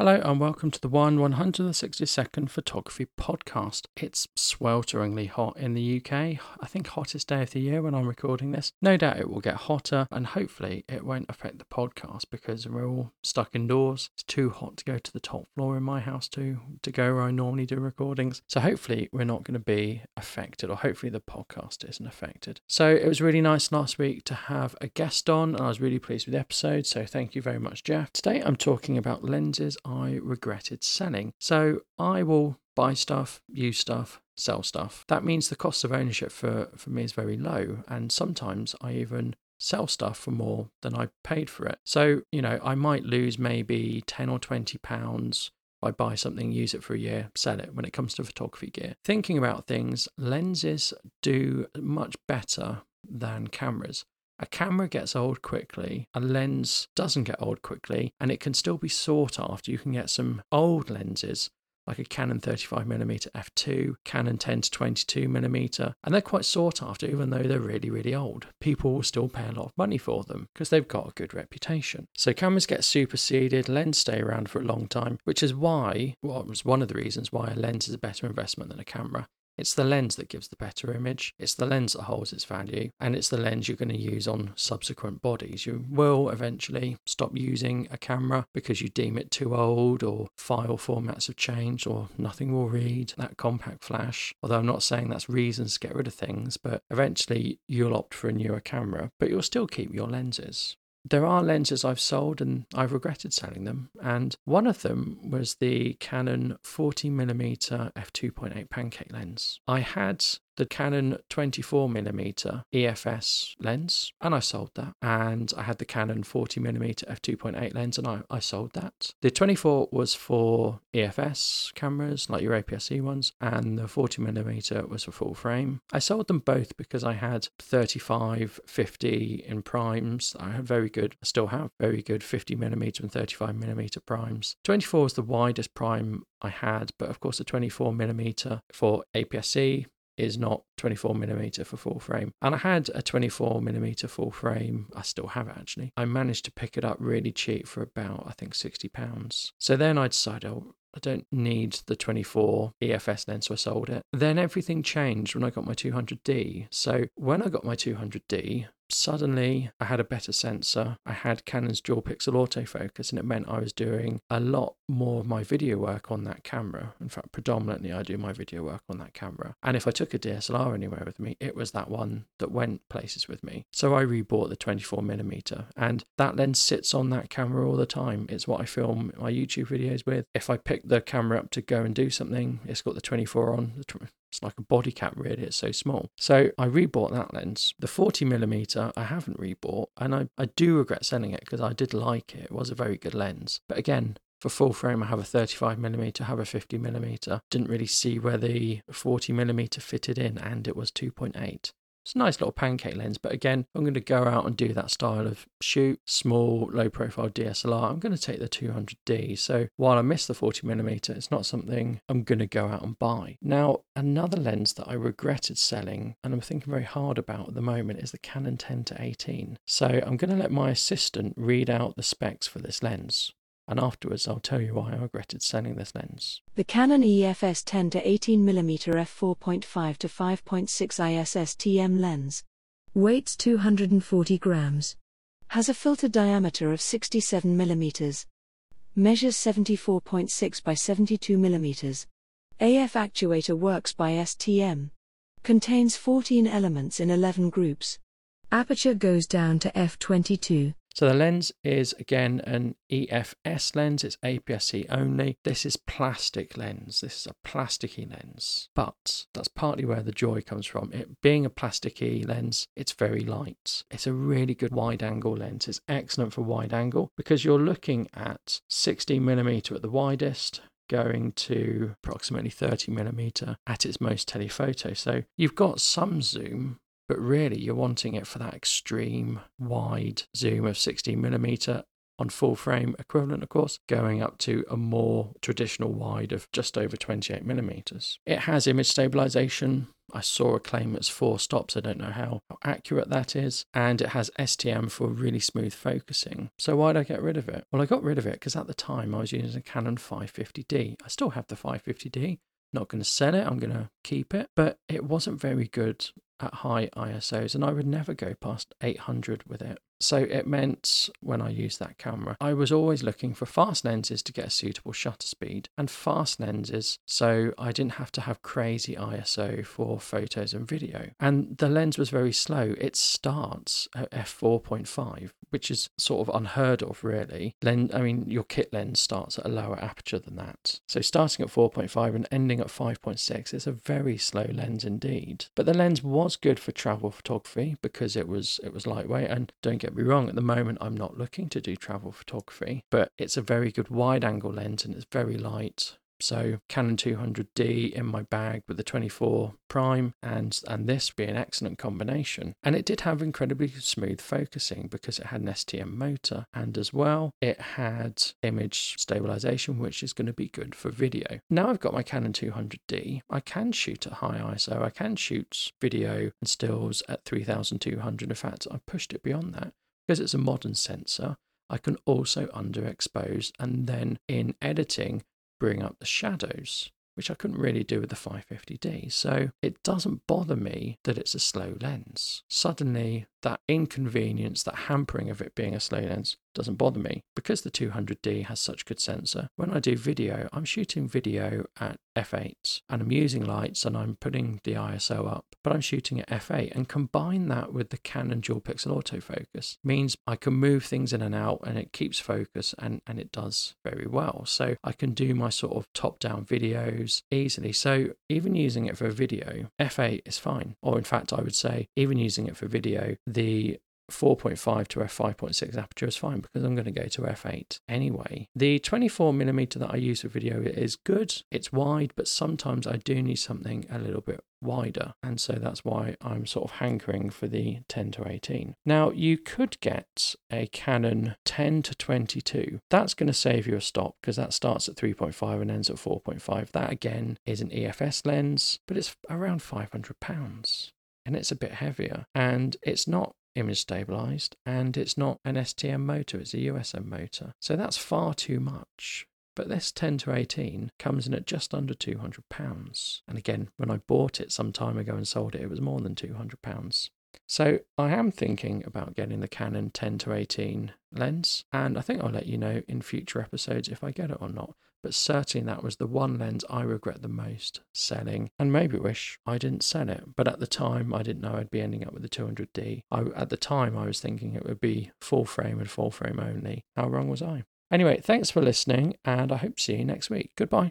Hello and welcome to the 1 162nd Photography Podcast. It's swelteringly hot in the UK. I think hottest day of the year when I'm recording this. No doubt it will get hotter and hopefully it won't affect the podcast because we're all stuck indoors. It's too hot to go to the top floor in my house to to go where I normally do recordings. So hopefully we're not going to be affected or hopefully the podcast isn't affected. So it was really nice last week to have a guest on and I was really pleased with the episode. So thank you very much Jeff. Today I'm talking about lenses I regretted selling. So I will buy stuff, use stuff, sell stuff. That means the cost of ownership for, for me is very low. And sometimes I even sell stuff for more than I paid for it. So, you know, I might lose maybe 10 or 20 pounds I buy something, use it for a year, sell it when it comes to photography gear. Thinking about things, lenses do much better than cameras. A camera gets old quickly, a lens doesn't get old quickly, and it can still be sought after. You can get some old lenses like a Canon 35mm f2, Canon 10 to 22mm, and they're quite sought after even though they're really, really old. People will still pay a lot of money for them because they've got a good reputation. So cameras get superseded, lenses stay around for a long time, which is why, well, one of the reasons why a lens is a better investment than a camera. It's the lens that gives the better image. It's the lens that holds its value. And it's the lens you're going to use on subsequent bodies. You will eventually stop using a camera because you deem it too old or file formats have changed or nothing will read that compact flash. Although I'm not saying that's reasons to get rid of things, but eventually you'll opt for a newer camera, but you'll still keep your lenses there are lenses I've sold and I've regretted selling them. And one of them was the Canon 40mm f2.8 pancake lens. I had the Canon 24mm EFS lens, and I sold that. And I had the Canon 40mm f2.8 lens, and I, I sold that. The 24 was for EFS cameras, like your APS-C ones, and the 40mm was for full frame. I sold them both because I had 35, 50 in primes. I had very good, I still have very good 50mm and 35mm primes. 24 was the widest prime I had, but of course the 24mm for APS-C is not 24 millimeter for full frame. And I had a 24 millimeter full frame. I still have it actually. I managed to pick it up really cheap for about, I think, 60 pounds. So then I decided, oh, I don't need the 24 EFS lens, so I sold it. Then everything changed when I got my 200D. So when I got my 200D, suddenly I had a better sensor. Uh, I had Canon's dual pixel autofocus, and it meant I was doing a lot more of my video work on that camera. In fact, predominantly I do my video work on that camera. And if I took a DSLR anywhere with me, it was that one that went places with me. So I rebought the 24mm, and that lens sits on that camera all the time. It's what I film my YouTube videos with. If I pick the camera up to go and do something, it's got the 24 on. It's like a body cap, really. It's so small. So I rebought that lens. The 40 millimeter I haven't rebought, and I, I do regret selling it because I did like it. It was a very good lens. But again, for full frame, I have a 35 millimeter, have a 50 millimeter. Didn't really see where the 40 millimeter fitted in, and it was 2.8. It's a nice little pancake lens, but again, I'm going to go out and do that style of shoot, small, low profile DSLR. I'm going to take the 200D. So while I miss the 40mm, it's not something I'm going to go out and buy. Now, another lens that I regretted selling and I'm thinking very hard about at the moment is the Canon 10 to 18. So I'm going to let my assistant read out the specs for this lens and afterwards I'll tell you why I regretted selling this lens. The Canon EFS 10 to 18mm f4.5 to 5.6 IS STM lens. Weights 240 grams. Has a filter diameter of 67mm. Measures 74.6 by 72mm. AF actuator works by STM. Contains 14 elements in 11 groups. Aperture goes down to f22. So the lens is again an EFS lens, it's APS-C only. This is plastic lens. This is a plasticky lens. But that's partly where the joy comes from. It being a plasticky lens, it's very light. It's a really good wide angle lens. It's excellent for wide angle because you're looking at 16 millimeter at the widest, going to approximately 30 millimeter at its most telephoto. So you've got some zoom, but really you're wanting it for that extreme wide zoom of 16 millimeter on full frame equivalent, of course, going up to a more traditional wide of just over 28 millimeters. It has image stabilization. I saw a claim it's four stops. I don't know how, how accurate that is. And it has STM for really smooth focusing. So why did I get rid of it? Well, I got rid of it because at the time I was using a Canon 550D. I still have the 550D. Not going to sell it. I'm going to keep it. But it wasn't very good at high ISOs, and I would never go past 800 with it. So it meant when I used that camera, I was always looking for fast lenses to get a suitable shutter speed and fast lenses so I didn't have to have crazy ISO for photos and video. And the lens was very slow. It starts at f4.5, which is sort of unheard of, really. Lens, I mean, your kit lens starts at a lower aperture than that. So starting at 4.5 and ending at 5.6 is a very slow lens indeed. But the lens was good for travel photography because it was it was lightweight and don't get me wrong, at the moment I'm not looking to do travel photography, but it's a very good wide angle lens and it's very light. So Canon 200D in my bag with the 24 prime and and this be an excellent combination. And it did have incredibly smooth focusing because it had an STM motor and as well it had image stabilization which is going to be good for video. Now I've got my Canon 200D, I can shoot at high ISO, I can shoot video and stills at 3200. In fact, I pushed it beyond that because it's a modern sensor. I can also underexpose and then in editing bring up the shadows, which I couldn't really do with the 550D. So it doesn't bother me that it's a slow lens. Suddenly, that inconvenience, that hampering of it being a slow lens doesn't bother me because the 200D has such good sensor. When I do video, I'm shooting video at f8 and I'm using lights and I'm putting the ISO up, but I'm shooting at f8 and combine that with the Canon dual pixel autofocus means I can move things in and out and it keeps focus and, and it does very well. So I can do my sort of top down videos easily. So even using it for video, f8 is fine. Or in fact, I would say even using it for video, the 4.5 to f5.6 aperture is fine because I'm going to go to f8 anyway. The 24mm that I use for video is good. It's wide, but sometimes I do need something a little bit wider. And so that's why I'm sort of hankering for the 10 to 18. Now, you could get a Canon 10 to 22. That's going to save you a stop because that starts at 3.5 and ends at 4.5. That again is an EFS lens, but it's around 500 pounds and it's a bit heavier and it's not image stabilized and it's not an STM motor, it's a USM motor. So that's far too much. But this 10 to 18 comes in at just under £200. And again, when I bought it some time ago and sold it, it was more than £200. So I am thinking about getting the Canon 10 to 18 lens, and I think I'll let you know in future episodes if I get it or not but certainly that was the one lens I regret the most selling and maybe wish I didn't sell it. But at the time, I didn't know I'd be ending up with the 200D. I, at the time, I was thinking it would be full frame and full frame only. How wrong was I? Anyway, thanks for listening, and I hope to see you next week. Goodbye.